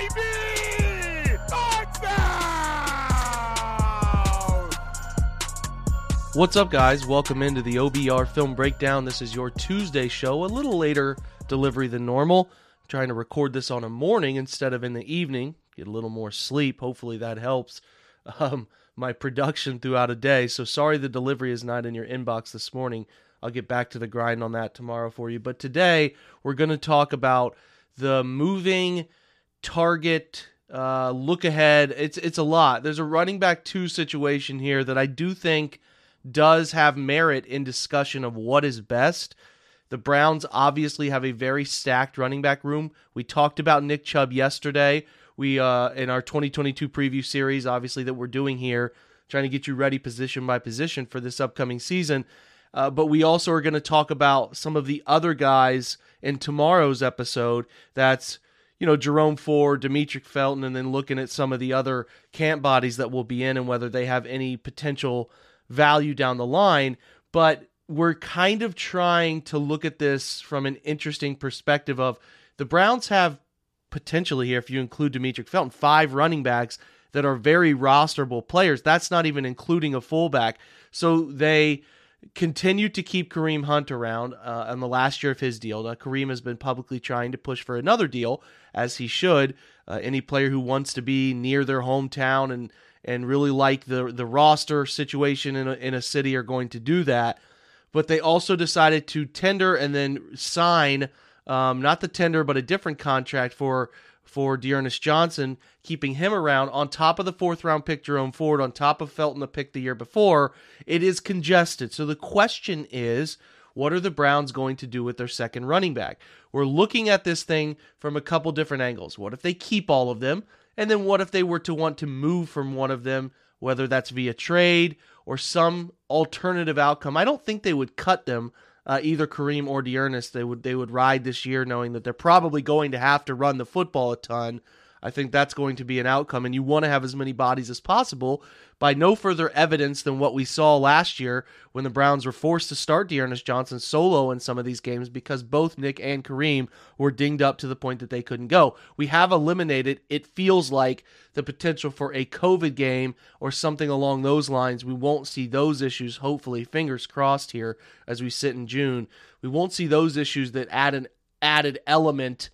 baby! What's up, guys? Welcome into the OBR Film Breakdown. This is your Tuesday show, a little later delivery than normal. I'm trying to record this on a morning instead of in the evening, get a little more sleep. Hopefully that helps um, my production throughout a day. So sorry the delivery is not in your inbox this morning. I'll get back to the grind on that tomorrow for you. But today we're going to talk about the moving target uh, look ahead. It's it's a lot. There's a running back two situation here that I do think does have merit in discussion of what is best. The Browns obviously have a very stacked running back room. We talked about Nick Chubb yesterday. We uh, in our 2022 preview series, obviously that we're doing here, trying to get you ready position by position for this upcoming season. Uh, but we also are going to talk about some of the other guys in tomorrow's episode. That's you know Jerome Ford, Demetric Felton, and then looking at some of the other camp bodies that will be in and whether they have any potential value down the line. But we're kind of trying to look at this from an interesting perspective of the Browns have potentially here, if you include Demetric Felton, five running backs that are very rosterable players. That's not even including a fullback. So they continue to keep Kareem Hunt around uh, in the last year of his deal. Now, Kareem has been publicly trying to push for another deal, as he should. Uh, any player who wants to be near their hometown and and really like the the roster situation in a, in a city are going to do that. But they also decided to tender and then sign um, not the tender, but a different contract for for D'Ernest Johnson, keeping him around on top of the fourth round pick Jerome Ford, on top of Felton the pick the year before. It is congested. So the question is, what are the Browns going to do with their second running back? We're looking at this thing from a couple different angles. What if they keep all of them? And then what if they were to want to move from one of them, whether that's via trade or some alternative outcome? I don't think they would cut them uh, either Kareem or D'Ernest. They would they would ride this year, knowing that they're probably going to have to run the football a ton. I think that's going to be an outcome, and you want to have as many bodies as possible. By no further evidence than what we saw last year when the Browns were forced to start D'Ernest Johnson solo in some of these games because both Nick and Kareem were dinged up to the point that they couldn't go. We have eliminated, it feels like, the potential for a COVID game or something along those lines. We won't see those issues, hopefully, fingers crossed here as we sit in June. We won't see those issues that add an added element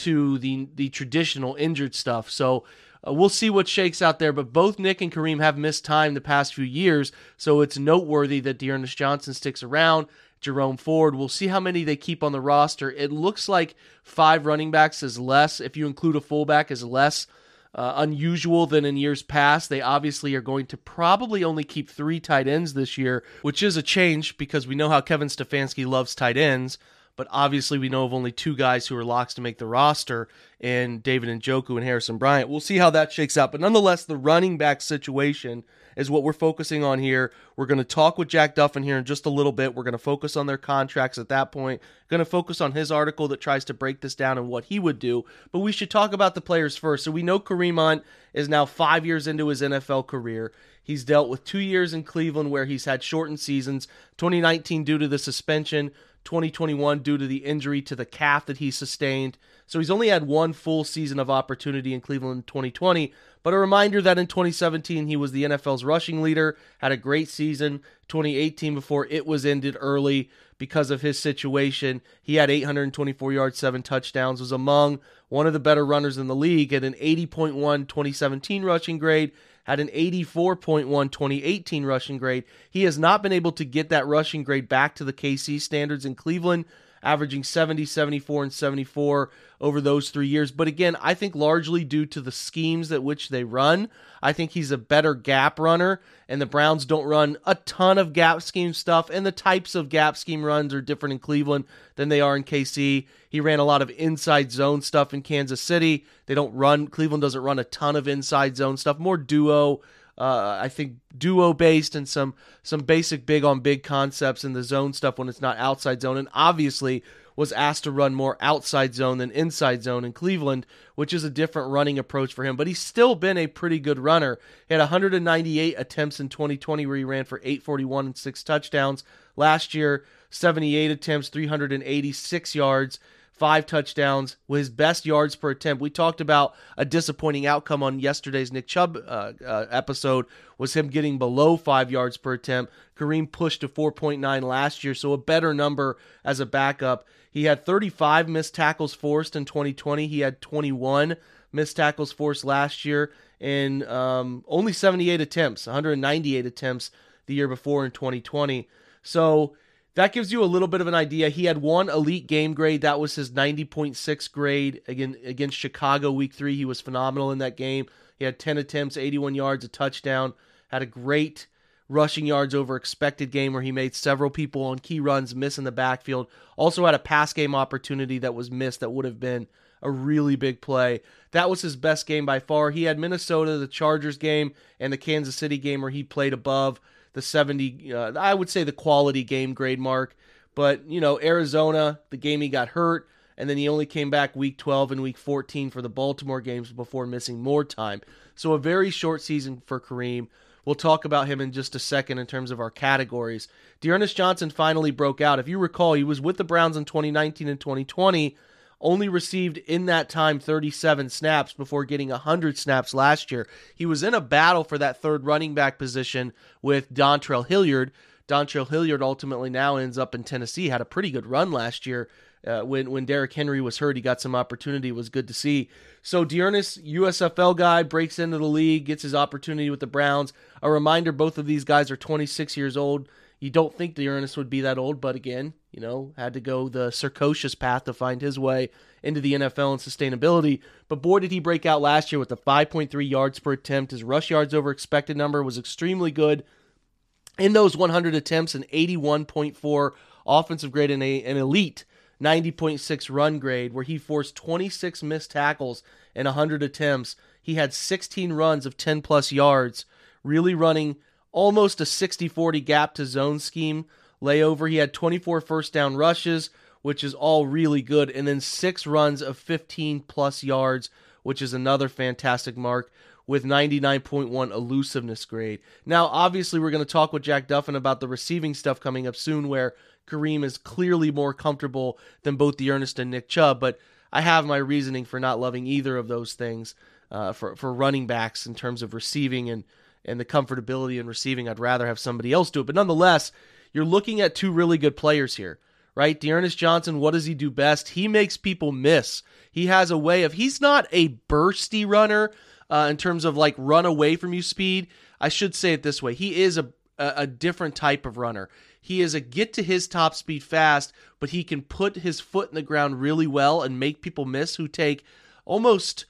to the the traditional injured stuff. So uh, we'll see what shakes out there. But both Nick and Kareem have missed time the past few years, so it's noteworthy that D'Ernest Johnson sticks around. Jerome Ford. We'll see how many they keep on the roster. It looks like five running backs is less. If you include a fullback, is less uh, unusual than in years past. They obviously are going to probably only keep three tight ends this year, which is a change because we know how Kevin Stefanski loves tight ends but obviously we know of only two guys who are locks to make the roster and David Njoku and Harrison Bryant. We'll see how that shakes out. But nonetheless, the running back situation is what we're focusing on here. We're going to talk with Jack Duffin here in just a little bit. We're going to focus on their contracts at that point. Going to focus on his article that tries to break this down and what he would do. But we should talk about the players first. So we know Kareem Hunt is now five years into his NFL career. He's dealt with two years in Cleveland where he's had shortened seasons 2019 due to the suspension, 2021 due to the injury to the calf that he sustained. So he's only had one full season of opportunity in Cleveland in 2020. But a reminder that in 2017 he was the NFL's rushing leader, had a great season. 2018 before it was ended early because of his situation. He had 824 yards, seven touchdowns, was among one of the better runners in the league at an 80.1 2017 rushing grade had an 84.1 2018 rushing grade. He has not been able to get that rushing grade back to the KC standards in Cleveland averaging 70, 74, and 74 over those three years. But again, I think largely due to the schemes at which they run. I think he's a better gap runner, and the Browns don't run a ton of gap scheme stuff, and the types of gap scheme runs are different in Cleveland than they are in KC. He ran a lot of inside zone stuff in Kansas City. They don't run, Cleveland doesn't run a ton of inside zone stuff, more duo uh, I think duo based and some some basic big on big concepts in the zone stuff when it's not outside zone, and obviously was asked to run more outside zone than inside zone in Cleveland, which is a different running approach for him. But he's still been a pretty good runner. He had 198 attempts in 2020 where he ran for 841 and six touchdowns. Last year, 78 attempts, 386 yards five touchdowns his best yards per attempt. We talked about a disappointing outcome on yesterday's Nick Chubb uh, uh, episode was him getting below five yards per attempt. Kareem pushed to 4.9 last year, so a better number as a backup. He had 35 missed tackles forced in 2020. He had 21 missed tackles forced last year, and um, only 78 attempts, 198 attempts the year before in 2020. So that gives you a little bit of an idea. He had one elite game grade. That was his 90.6 grade again against Chicago week three. He was phenomenal in that game. He had 10 attempts, 81 yards, a touchdown. Had a great rushing yards over expected game where he made several people on key runs miss in the backfield. Also had a pass game opportunity that was missed that would have been a really big play. That was his best game by far. He had Minnesota, the Chargers game, and the Kansas City game where he played above the 70, uh, I would say the quality game grade mark. But, you know, Arizona, the game he got hurt, and then he only came back week 12 and week 14 for the Baltimore games before missing more time. So a very short season for Kareem. We'll talk about him in just a second in terms of our categories. D'Ernest Johnson finally broke out. If you recall, he was with the Browns in 2019 and 2020 only received in that time 37 snaps before getting 100 snaps last year. He was in a battle for that third running back position with Dontrell Hilliard. Dontrell Hilliard ultimately now ends up in Tennessee. Had a pretty good run last year. Uh, when when Derrick Henry was hurt, he got some opportunity. It was good to see. So D'Ernest, USFL guy, breaks into the league, gets his opportunity with the Browns. A reminder: both of these guys are 26 years old. You don't think D'Ernest would be that old, but again, you know, had to go the circocious path to find his way into the NFL and sustainability. But boy, did he break out last year with the 5.3 yards per attempt. His rush yards over expected number was extremely good. In those 100 attempts, an 81.4 offensive grade and a, an elite 90.6 run grade, where he forced 26 missed tackles in 100 attempts. He had 16 runs of 10 plus yards, really running almost a 60 40 gap to zone scheme layover. He had 24 first down rushes, which is all really good, and then six runs of 15 plus yards, which is another fantastic mark with 99.1 elusiveness grade. Now, obviously, we're going to talk with Jack Duffin about the receiving stuff coming up soon, where Kareem is clearly more comfortable than both D'Ernest and Nick Chubb, but I have my reasoning for not loving either of those things uh, for for running backs in terms of receiving and and the comfortability in receiving. I'd rather have somebody else do it, but nonetheless, you're looking at two really good players here, right? D'Ernest Johnson, what does he do best? He makes people miss. He has a way of, he's not a bursty runner uh, in terms of like run away from you speed. I should say it this way he is a, a different type of runner. He is a get to his top speed fast, but he can put his foot in the ground really well and make people miss who take almost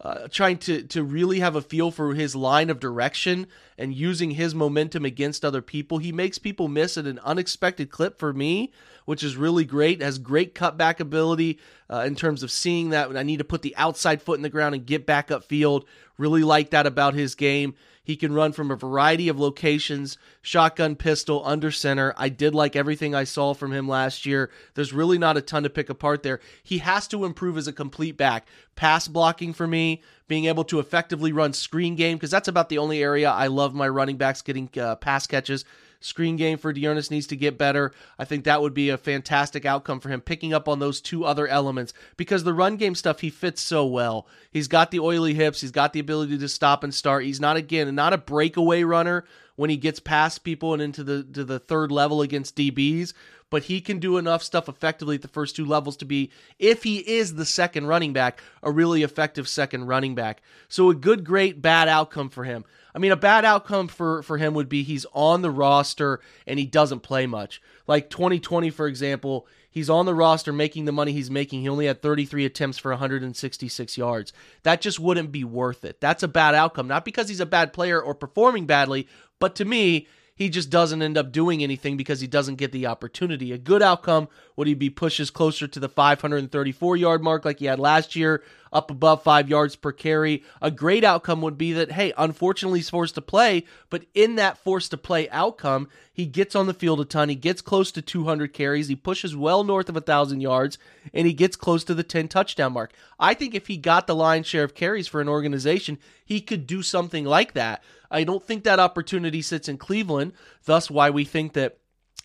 uh, trying to to really have a feel for his line of direction and using his momentum against other people. He makes people miss at an unexpected clip for me, which is really great. Has great cutback ability uh, in terms of seeing that I need to put the outside foot in the ground and get back up field. Really like that about his game. He can run from a variety of locations, shotgun, pistol, under center. I did like everything I saw from him last year. There's really not a ton to pick apart there. He has to improve as a complete back. Pass blocking for me, being able to effectively run screen game, because that's about the only area I love my running backs getting uh, pass catches. Screen game for D'Ernest needs to get better. I think that would be a fantastic outcome for him, picking up on those two other elements because the run game stuff he fits so well. He's got the oily hips, he's got the ability to stop and start. He's not again not a breakaway runner when he gets past people and into the to the third level against DBs, but he can do enough stuff effectively at the first two levels to be, if he is the second running back, a really effective second running back. So a good, great, bad outcome for him. I mean, a bad outcome for, for him would be he's on the roster and he doesn't play much. Like 2020, for example, he's on the roster making the money he's making. He only had 33 attempts for 166 yards. That just wouldn't be worth it. That's a bad outcome, not because he's a bad player or performing badly, but to me, he just doesn't end up doing anything because he doesn't get the opportunity. A good outcome would he be pushes closer to the 534 yard mark like he had last year, up above five yards per carry. A great outcome would be that, hey, unfortunately he's forced to play, but in that forced to play outcome, he gets on the field a ton. He gets close to 200 carries. He pushes well north of 1,000 yards, and he gets close to the 10 touchdown mark. I think if he got the lion's share of carries for an organization, he could do something like that. I don't think that opportunity sits in Cleveland, thus why we think that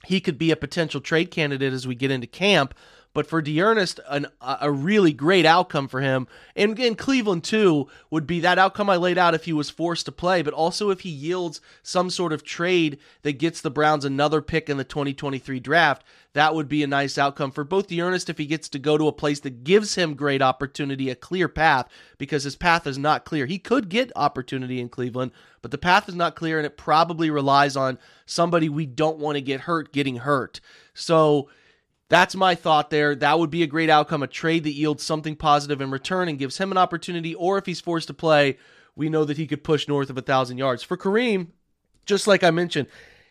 he could be a potential trade candidate as we get into camp. But for D'Ernest, an, a really great outcome for him, and in Cleveland too, would be that outcome I laid out if he was forced to play, but also if he yields some sort of trade that gets the Browns another pick in the 2023 draft. That would be a nice outcome for both D'Ernest if he gets to go to a place that gives him great opportunity, a clear path, because his path is not clear. He could get opportunity in Cleveland, but the path is not clear, and it probably relies on somebody we don't want to get hurt getting hurt. So that's my thought there. That would be a great outcome, a trade that yields something positive in return and gives him an opportunity, or if he's forced to play, we know that he could push north of a thousand yards. For Kareem, just like I mentioned,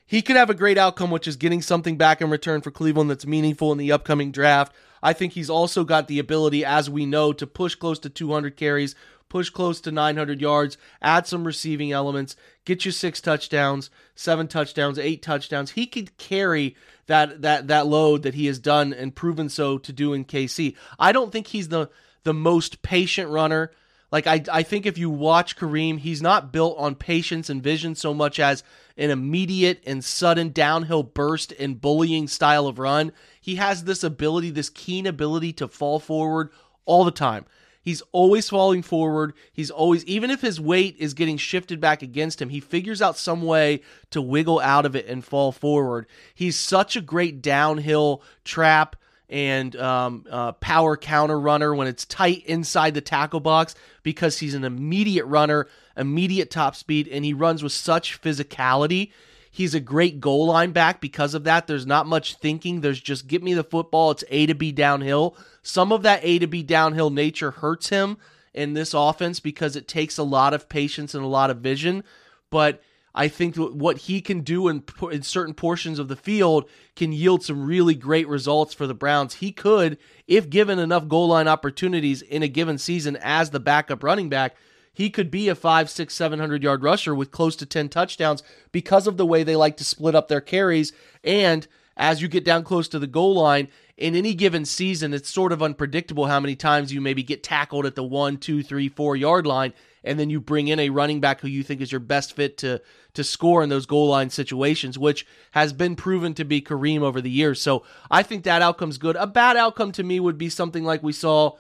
he could have a great outcome, which is getting something back in return for Cleveland that's meaningful in the upcoming draft. I think he's also got the ability, as we know, to push close to 200 carries, push close to 900 yards, add some receiving elements, get you six touchdowns, seven touchdowns, eight touchdowns. He could carry that that that load that he has done and proven so to do in KC. I don't think he's the the most patient runner. Like I, I think if you watch Kareem, he's not built on patience and vision so much as an immediate and sudden downhill burst and bullying style of run. He has this ability, this keen ability to fall forward all the time. He's always falling forward. He's always, even if his weight is getting shifted back against him, he figures out some way to wiggle out of it and fall forward. He's such a great downhill trap and um, uh, power counter runner when it's tight inside the tackle box because he's an immediate runner, immediate top speed, and he runs with such physicality. He's a great goal line back because of that. There's not much thinking. There's just get me the football. It's A to B downhill. Some of that A to B downhill nature hurts him in this offense because it takes a lot of patience and a lot of vision. But I think what he can do in, in certain portions of the field can yield some really great results for the Browns. He could, if given enough goal line opportunities in a given season as the backup running back, he could be a five, six, seven hundred yard rusher with close to 10 touchdowns because of the way they like to split up their carries. And as you get down close to the goal line, in any given season, it's sort of unpredictable how many times you maybe get tackled at the one, two, three, four yard line and then you bring in a running back who you think is your best fit to to score in those goal line situations, which has been proven to be Kareem over the years. So I think that outcome's good. A bad outcome to me would be something like we saw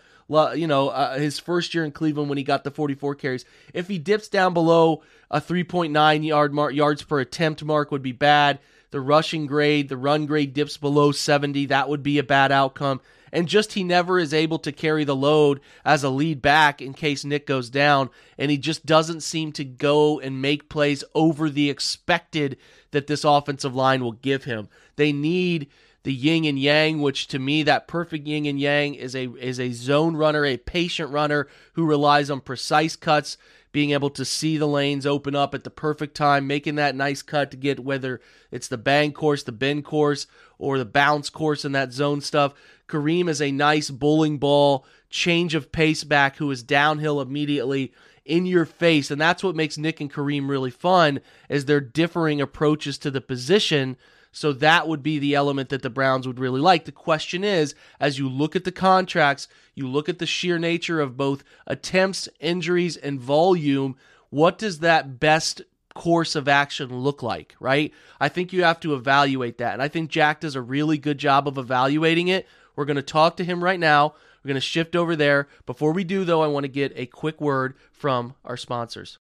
you know, uh, his first year in Cleveland when he got the 44 carries. If he dips down below a 3.9 yard mark, yards per attempt mark would be bad. The rushing grade, the run grade dips below 70, that would be a bad outcome and just he never is able to carry the load as a lead back in case Nick goes down, and he just doesn't seem to go and make plays over the expected that this offensive line will give him. They need the yin and yang, which to me that perfect yin and yang is a is a zone runner, a patient runner who relies on precise cuts, being able to see the lanes open up at the perfect time, making that nice cut to get whether it's the bang course, the bend course, or the bounce course in that zone stuff. Kareem is a nice bowling ball, change of pace back who is downhill immediately in your face. And that's what makes Nick and Kareem really fun is their differing approaches to the position. So that would be the element that the Browns would really like. The question is, as you look at the contracts, you look at the sheer nature of both attempts, injuries, and volume, what does that best course of action look like, right? I think you have to evaluate that. And I think Jack does a really good job of evaluating it. We're going to talk to him right now. We're going to shift over there. Before we do, though, I want to get a quick word from our sponsors.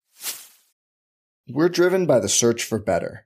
We're driven by the search for better.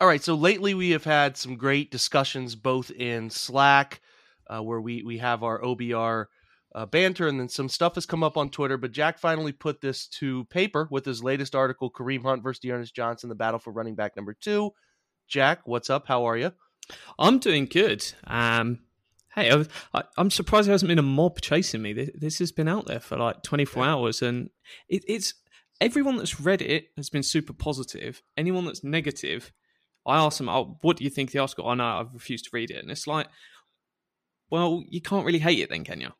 All right. So lately we have had some great discussions both in Slack, uh, where we, we have our OBR uh, banter, and then some stuff has come up on Twitter. But Jack finally put this to paper with his latest article: Kareem Hunt versus D'Ernest Johnson, the battle for running back number two. Jack, what's up? How are you? I'm doing good. Um, hey, I, am surprised there hasn't been a mob chasing me. This, this has been out there for like 24 yeah. hours, and it, it's everyone that's read it has been super positive. Anyone that's negative, I ask them, "Oh, what do you think the article?" I know I've refused to read it, and it's like, well, you can't really hate it, then, can you?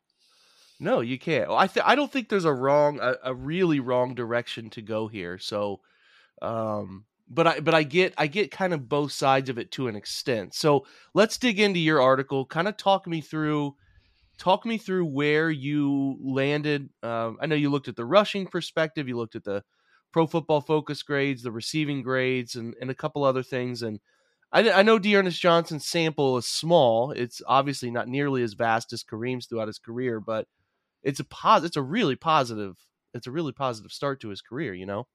No, you can't. I th- I don't think there's a wrong, a, a really wrong direction to go here. So, um, but I but I get I get kind of both sides of it to an extent. So let's dig into your article. Kind of talk me through, talk me through where you landed. Um, I know you looked at the rushing perspective. You looked at the Pro Football Focus grades, the receiving grades, and and a couple other things. And I, I know D'Ernest Johnson's sample is small. It's obviously not nearly as vast as Kareem's throughout his career, but it's a pos- it's a really positive it's a really positive start to his career you know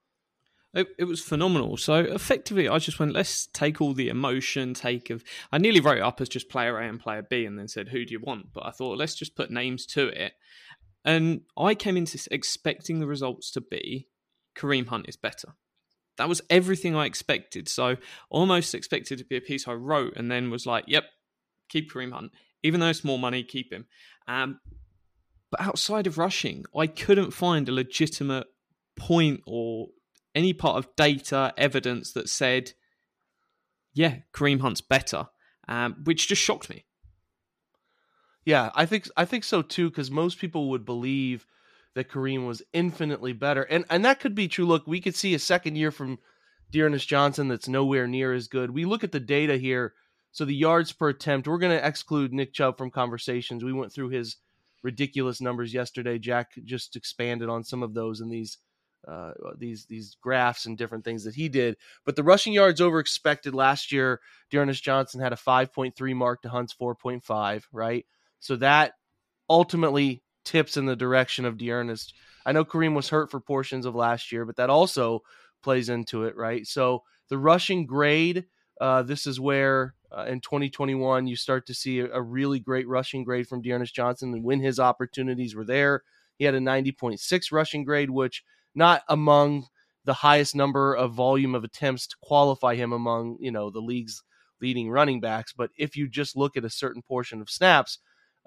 it, it was phenomenal so effectively i just went let's take all the emotion take of i nearly wrote up as just player a and player b and then said who do you want but i thought let's just put names to it and i came into expecting the results to be kareem hunt is better. That was everything i expected. So almost expected to be a piece i wrote and then was like yep keep kareem hunt. Even though it's more money keep him. Um, but outside of rushing, I couldn't find a legitimate point or any part of data evidence that said, yeah, Kareem Hunt's better, um, which just shocked me. Yeah, I think I think so too, because most people would believe that Kareem was infinitely better, and and that could be true. Look, we could see a second year from D'Ernest Johnson that's nowhere near as good. We look at the data here. So the yards per attempt, we're going to exclude Nick Chubb from conversations. We went through his ridiculous numbers yesterday. Jack just expanded on some of those in these uh, these these graphs and different things that he did. But the rushing yards over expected last year, D'Ernest Johnson had a 5.3 mark to Hunt's 4.5, right? So that ultimately tips in the direction of D'Ernest. I know Kareem was hurt for portions of last year, but that also plays into it, right? So the rushing grade, uh, this is where uh, in 2021, you start to see a, a, really great rushing grade from D'Ernest Johnson. And when his opportunities were there, he had a 90.6 rushing grade, which not among the highest number of volume of attempts to qualify him among you know the league's leading running backs. But if you just look at a certain portion of snaps,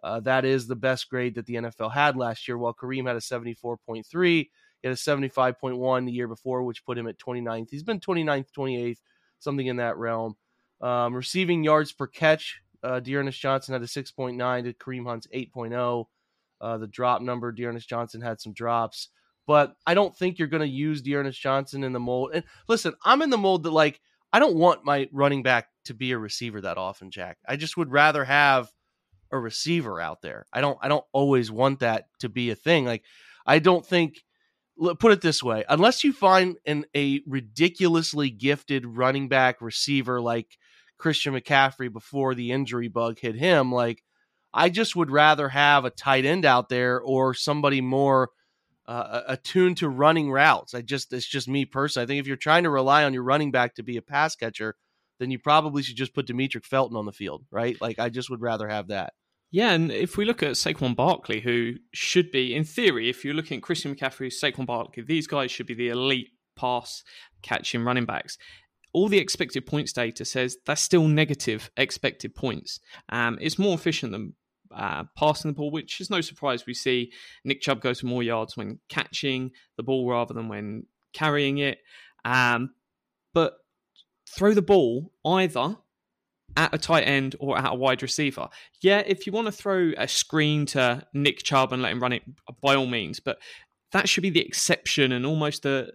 uh, that is the best grade that the NFL had last year. While Kareem had a 74.3, he had a 75.1 the year before, which put him at 29th. He's been 29th, 28th, something in that realm. Um, receiving yards per catch, uh, D'Ernest Johnson had a 6.9 to Kareem Hunt's 8.0. Uh, the drop number, D'Ernest Johnson had some drops, but I don't think you're going to use D'Ernest Johnson in the mold. And listen, I'm in the mold that like I don't want my running back to be a receiver that often, Jack. I just would rather have a receiver out there. I don't I don't always want that to be a thing. Like I don't think put it this way, unless you find an a ridiculously gifted running back receiver like Christian McCaffrey before the injury bug hit him. Like, I just would rather have a tight end out there or somebody more uh, attuned to running routes. I just, it's just me personally. I think if you're trying to rely on your running back to be a pass catcher, then you probably should just put Demetric Felton on the field, right? Like, I just would rather have that. Yeah, and if we look at Saquon Barkley, who should be, in theory, if you're looking at Christian McCaffrey, Saquon Barkley, these guys should be the elite pass catching running backs all the expected points data says that's still negative expected points. Um, it's more efficient than uh, passing the ball, which is no surprise. We see Nick Chubb go to more yards when catching the ball rather than when carrying it. Um, but throw the ball either at a tight end or at a wide receiver. Yeah, if you want to throw a screen to Nick Chubb and let him run it, by all means, but that should be the exception and almost the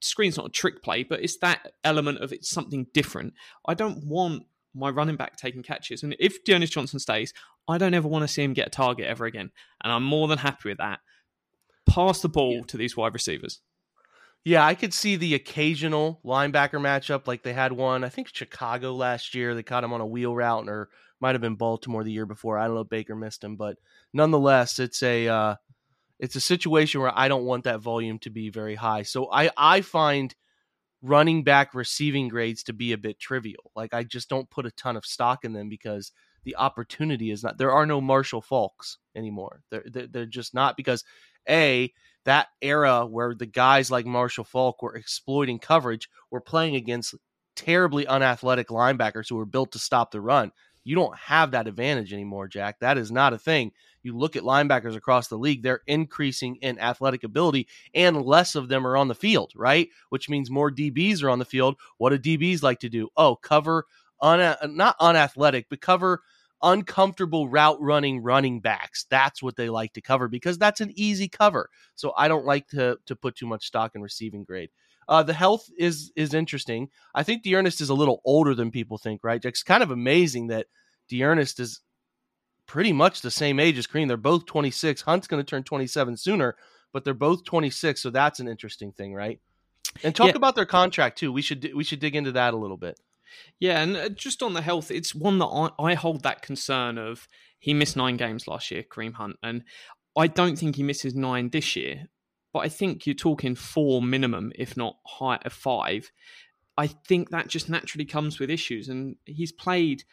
screen's not a trick play, but it's that element of it's something different. I don't want my running back taking catches. And if D'Ernest Johnson stays, I don't ever want to see him get a target ever again. And I'm more than happy with that. Pass the ball yeah. to these wide receivers. Yeah, I could see the occasional linebacker matchup like they had one, I think Chicago last year. They caught him on a wheel route, or might have been Baltimore the year before. I don't know. Baker missed him, but nonetheless, it's a uh, it's a situation where I don't want that volume to be very high. So I I find running back receiving grades to be a bit trivial. Like I just don't put a ton of stock in them because the opportunity is not. There are no Marshall Faulks anymore. They're they're, they're just not because a that era where the guys like Marshall Faulk were exploiting coverage were playing against terribly unathletic linebackers who were built to stop the run. You don't have that advantage anymore, Jack. That is not a thing. You look at linebackers across the league, they're increasing in athletic ability and less of them are on the field, right? Which means more DBs are on the field. What do DBs like to do? Oh, cover un- not unathletic, but cover uncomfortable route running running backs. That's what they like to cover because that's an easy cover. So I don't like to to put too much stock in receiving grade. Uh, the health is is interesting. I think D'Ernest is a little older than people think, right? It's kind of amazing that D'Ernest is pretty much the same age as Kareem. They're both 26. Hunt's going to turn 27 sooner, but they're both 26, so that's an interesting thing, right? And talk yeah. about their contract too. We should we should dig into that a little bit. Yeah, and uh, just on the health, it's one that I, I hold that concern of he missed nine games last year, Kareem Hunt, and I don't think he misses nine this year. But I think you're talking four minimum, if not high of five. I think that just naturally comes with issues, and he's played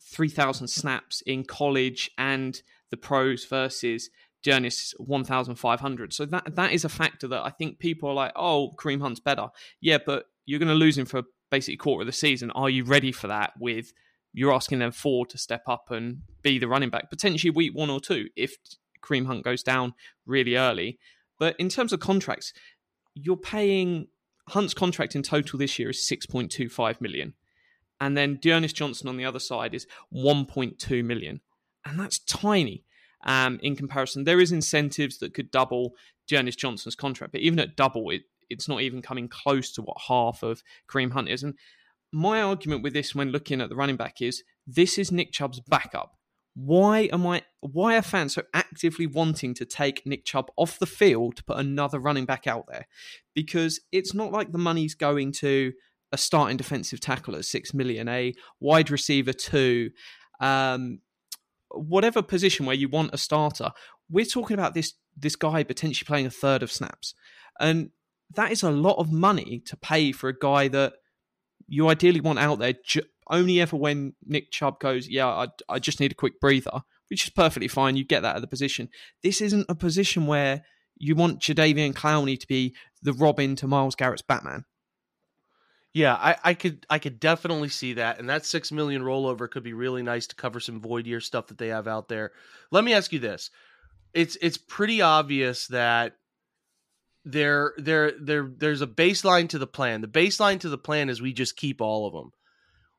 three thousand snaps in college and the pros versus D'Ernest 1,500. So that that is a factor that I think people are like, oh, Kareem Hunt's better. Yeah, but you're going to lose him for basically quarter of the season. Are you ready for that? With you're asking them four to step up and be the running back potentially week one or two if Kareem Hunt goes down really early. But in terms of contracts, you're paying Hunt's contract in total this year is 6.25 million. And then D'Ernest Johnson on the other side is 1.2 million. And that's tiny um, in comparison. There is incentives that could double D'Ernest Johnson's contract, but even at double, it, it's not even coming close to what half of Kareem Hunt is. And my argument with this when looking at the running back is this is Nick Chubb's backup. Why am I why are fans so actively wanting to take Nick Chubb off the field to put another running back out there? Because it's not like the money's going to a starting defensive tackle at six million, a wide receiver two, um, whatever position where you want a starter. We're talking about this this guy potentially playing a third of snaps. And that is a lot of money to pay for a guy that you ideally want out there ju- only ever when Nick Chubb goes, yeah, I, I just need a quick breather, which is perfectly fine. You get that at the position. This isn't a position where you want Jadeveon Clowney to be the Robin to Myles Garrett's Batman. Yeah, I, I could I could definitely see that, and that six million rollover could be really nice to cover some void year stuff that they have out there. Let me ask you this: it's it's pretty obvious that there there there there's a baseline to the plan. The baseline to the plan is we just keep all of them.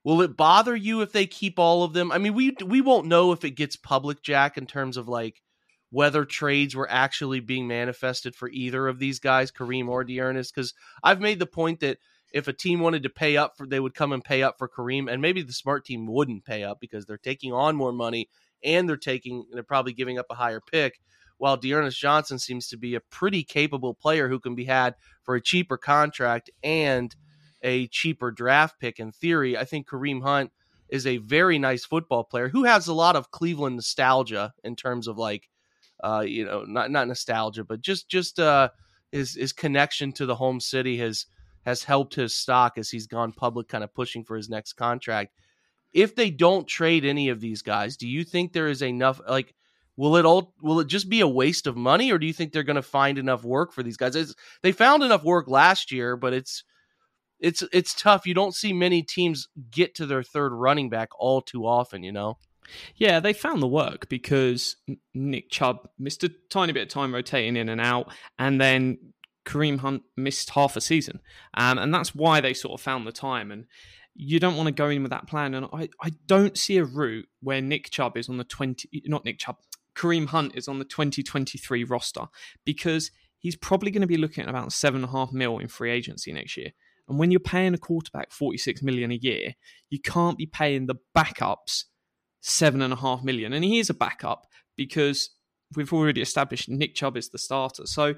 Will it bother you if they keep all of them? I mean, we we won't know if it gets public, Jack, in terms of like whether trades were actually being manifested for either of these guys, Kareem or D'Ernest. Because I've made the point that if a team wanted to pay up for, they would come and pay up for Kareem, and maybe the smart team wouldn't pay up because they're taking on more money and they're taking, and they're probably giving up a higher pick while D'Ernest Johnson seems to be a pretty capable player who can be had for a cheaper contract and a cheaper draft pick in theory, I think Kareem Hunt is a very nice football player who has a lot of Cleveland nostalgia in terms of like uh, you know, not not nostalgia, but just just uh his his connection to the home city has has helped his stock as he's gone public kind of pushing for his next contract. If they don't trade any of these guys, do you think there is enough like Will it all? Will it just be a waste of money, or do you think they're going to find enough work for these guys? It's, they found enough work last year, but it's it's it's tough. You don't see many teams get to their third running back all too often. You know. Yeah, they found the work because Nick Chubb missed a tiny bit of time rotating in and out, and then Kareem Hunt missed half a season, um, and that's why they sort of found the time. And you don't want to go in with that plan. And I, I don't see a route where Nick Chubb is on the twenty, not Nick Chubb, Kareem Hunt is on the 2023 roster because he's probably going to be looking at about seven and a half mil in free agency next year. And when you're paying a quarterback 46 million a year, you can't be paying the backups seven and a half million. And he is a backup because we've already established Nick Chubb is the starter. So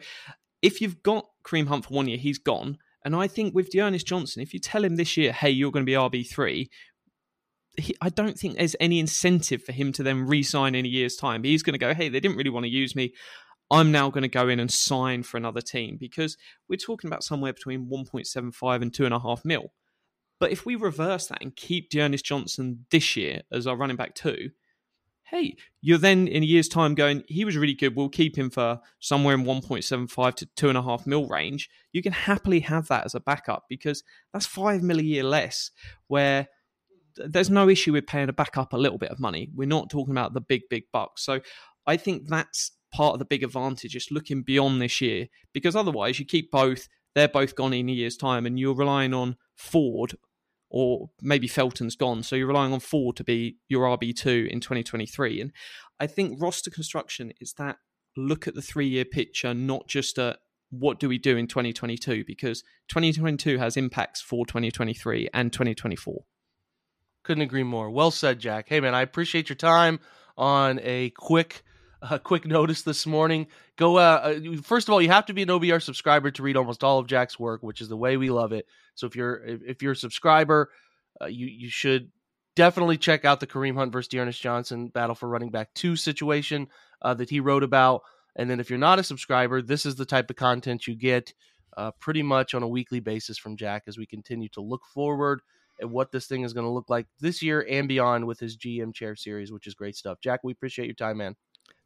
if you've got Kareem Hunt for one year, he's gone. And I think with D'Ernest Johnson, if you tell him this year, hey, you're going to be RB3, he, I don't think there's any incentive for him to then re-sign in a year's time. He's going to go, hey, they didn't really want to use me. I'm now going to go in and sign for another team because we're talking about somewhere between 1.75 and two and a half mil. But if we reverse that and keep D'Ernest Johnson this year as our running back two, hey, you're then in a year's time going, he was really good. We'll keep him for somewhere in 1.75 to two and a half mil range. You can happily have that as a backup because that's five mil a year less. Where there's no issue with paying a backup a little bit of money. We're not talking about the big, big bucks. So I think that's part of the big advantage, just looking beyond this year, because otherwise you keep both, they're both gone in a year's time, and you're relying on Ford or maybe Felton's gone. So you're relying on Ford to be your RB2 in 2023. And I think roster construction is that look at the three year picture, not just at what do we do in 2022, because 2022 has impacts for 2023 and 2024. Couldn't agree more. Well said, Jack. Hey, man, I appreciate your time on a quick a quick notice this morning. Go uh, uh first of all, you have to be an OBR subscriber to read almost all of Jack's work, which is the way we love it. So if you're if you're a subscriber, uh, you you should definitely check out the Kareem Hunt versus D'Ernest Johnson battle for running back two situation uh, that he wrote about. And then if you're not a subscriber, this is the type of content you get uh, pretty much on a weekly basis from Jack as we continue to look forward at what this thing is going to look like this year and beyond with his GM chair series, which is great stuff. Jack, we appreciate your time, man.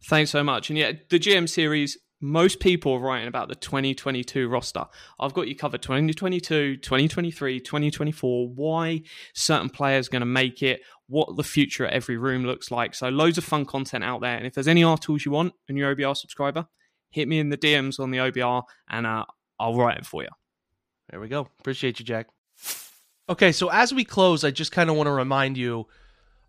Thanks so much. And yeah, the GM series, most people are writing about the 2022 roster. I've got you covered 2022, 2023, 2024, why certain players are going to make it, what the future at every room looks like. So loads of fun content out there. And if there's any articles you want and you're OBR subscriber, hit me in the DMs on the OBR and uh, I'll write it for you. There we go. Appreciate you, Jack. Okay, so as we close, I just kind of want to remind you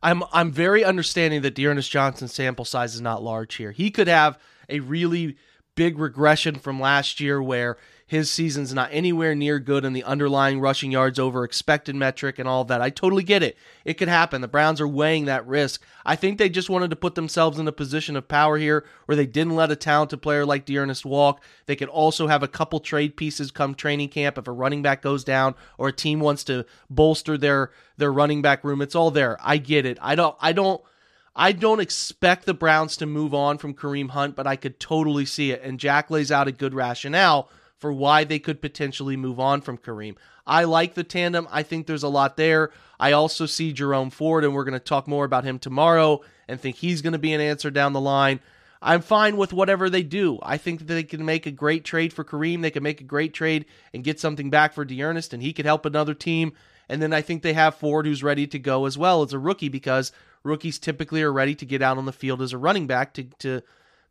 I'm I'm very understanding that D'Ernest Johnson's sample size is not large here. He could have a really big regression from last year where his season's not anywhere near good in the underlying rushing yards over expected metric and all that. I totally get it. It could happen. The Browns are weighing that risk. I think they just wanted to put themselves in a position of power here where they didn't let a talented player like D'Ernest walk. They could also have a couple trade pieces come training camp if a running back goes down or a team wants to bolster their their running back room. It's all there. I get it. I don't I don't I don't expect the Browns to move on from Kareem Hunt, but I could totally see it. And Jack lays out a good rationale for why they could potentially move on from Kareem. I like the tandem. I think there's a lot there. I also see Jerome Ford, and we're going to talk more about him tomorrow and think he's going to be an answer down the line. I'm fine with whatever they do. I think they can make a great trade for Kareem. They can make a great trade and get something back for D'Ernest, and he could help another team. And then I think they have Ford who's ready to go as well as a rookie because rookies typically are ready to get out on the field as a running back to, to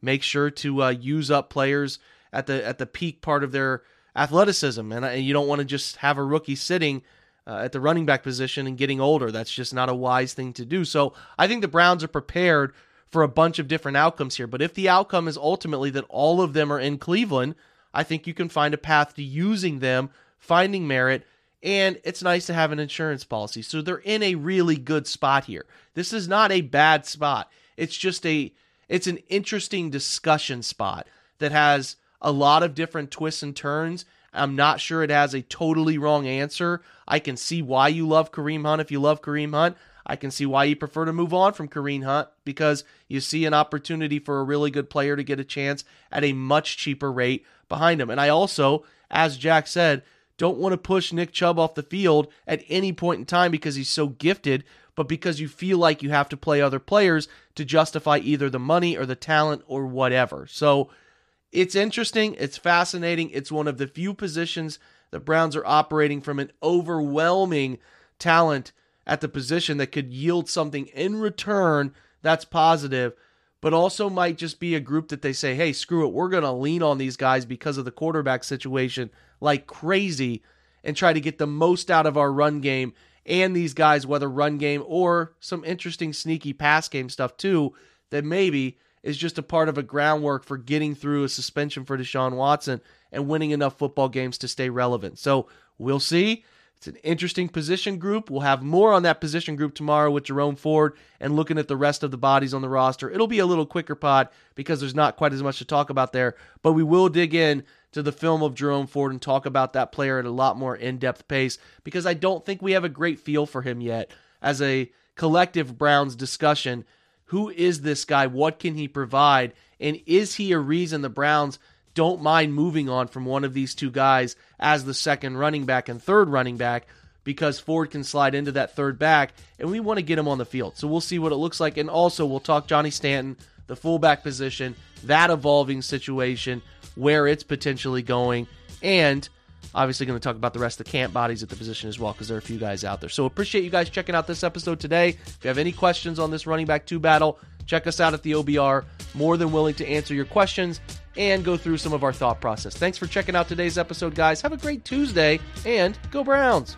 make sure to uh, use up players at the at the peak part of their athleticism, and, and you don't want to just have a rookie sitting uh, at the running back position and getting older. That's just not a wise thing to do. So I think the Browns are prepared for a bunch of different outcomes here. But if the outcome is ultimately that all of them are in Cleveland, I think you can find a path to using them, finding merit, and it's nice to have an insurance policy. So they're in a really good spot here. This is not a bad spot. It's just a it's an interesting discussion spot that has a lot of different twists and turns. I'm not sure it has a totally wrong answer. I can see why you love Kareem Hunt if you love Kareem Hunt. I can see why you prefer to move on from Kareem Hunt because you see an opportunity for a really good player to get a chance at a much cheaper rate behind him. And I also, as Jack said, don't want to push Nick Chubb off the field at any point in time because he's so gifted, but because you feel like you have to play other players to justify either the money or the talent or whatever. So it's interesting. It's fascinating. It's one of the few positions the Browns are operating from an overwhelming talent at the position that could yield something in return that's positive, but also might just be a group that they say, hey, screw it. We're going to lean on these guys because of the quarterback situation like crazy and try to get the most out of our run game and these guys, whether run game or some interesting sneaky pass game stuff too, that maybe is just a part of a groundwork for getting through a suspension for Deshaun Watson and winning enough football games to stay relevant. So we'll see. It's an interesting position group. We'll have more on that position group tomorrow with Jerome Ford and looking at the rest of the bodies on the roster. It'll be a little quicker pod because there's not quite as much to talk about there, but we will dig in to the film of Jerome Ford and talk about that player at a lot more in-depth pace because I don't think we have a great feel for him yet as a collective Browns discussion who is this guy? What can he provide? And is he a reason the Browns don't mind moving on from one of these two guys as the second running back and third running back? because Ford can slide into that third back, and we want to get him on the field. So we'll see what it looks like. And also, we'll talk Johnny Stanton, the fullback position, that evolving situation, where it's potentially going, and obviously going to talk about the rest of the camp bodies at the position as well because there are a few guys out there. So appreciate you guys checking out this episode today. If you have any questions on this running back two battle, check us out at the OBR. More than willing to answer your questions and go through some of our thought process. Thanks for checking out today's episode, guys. Have a great Tuesday and go Browns.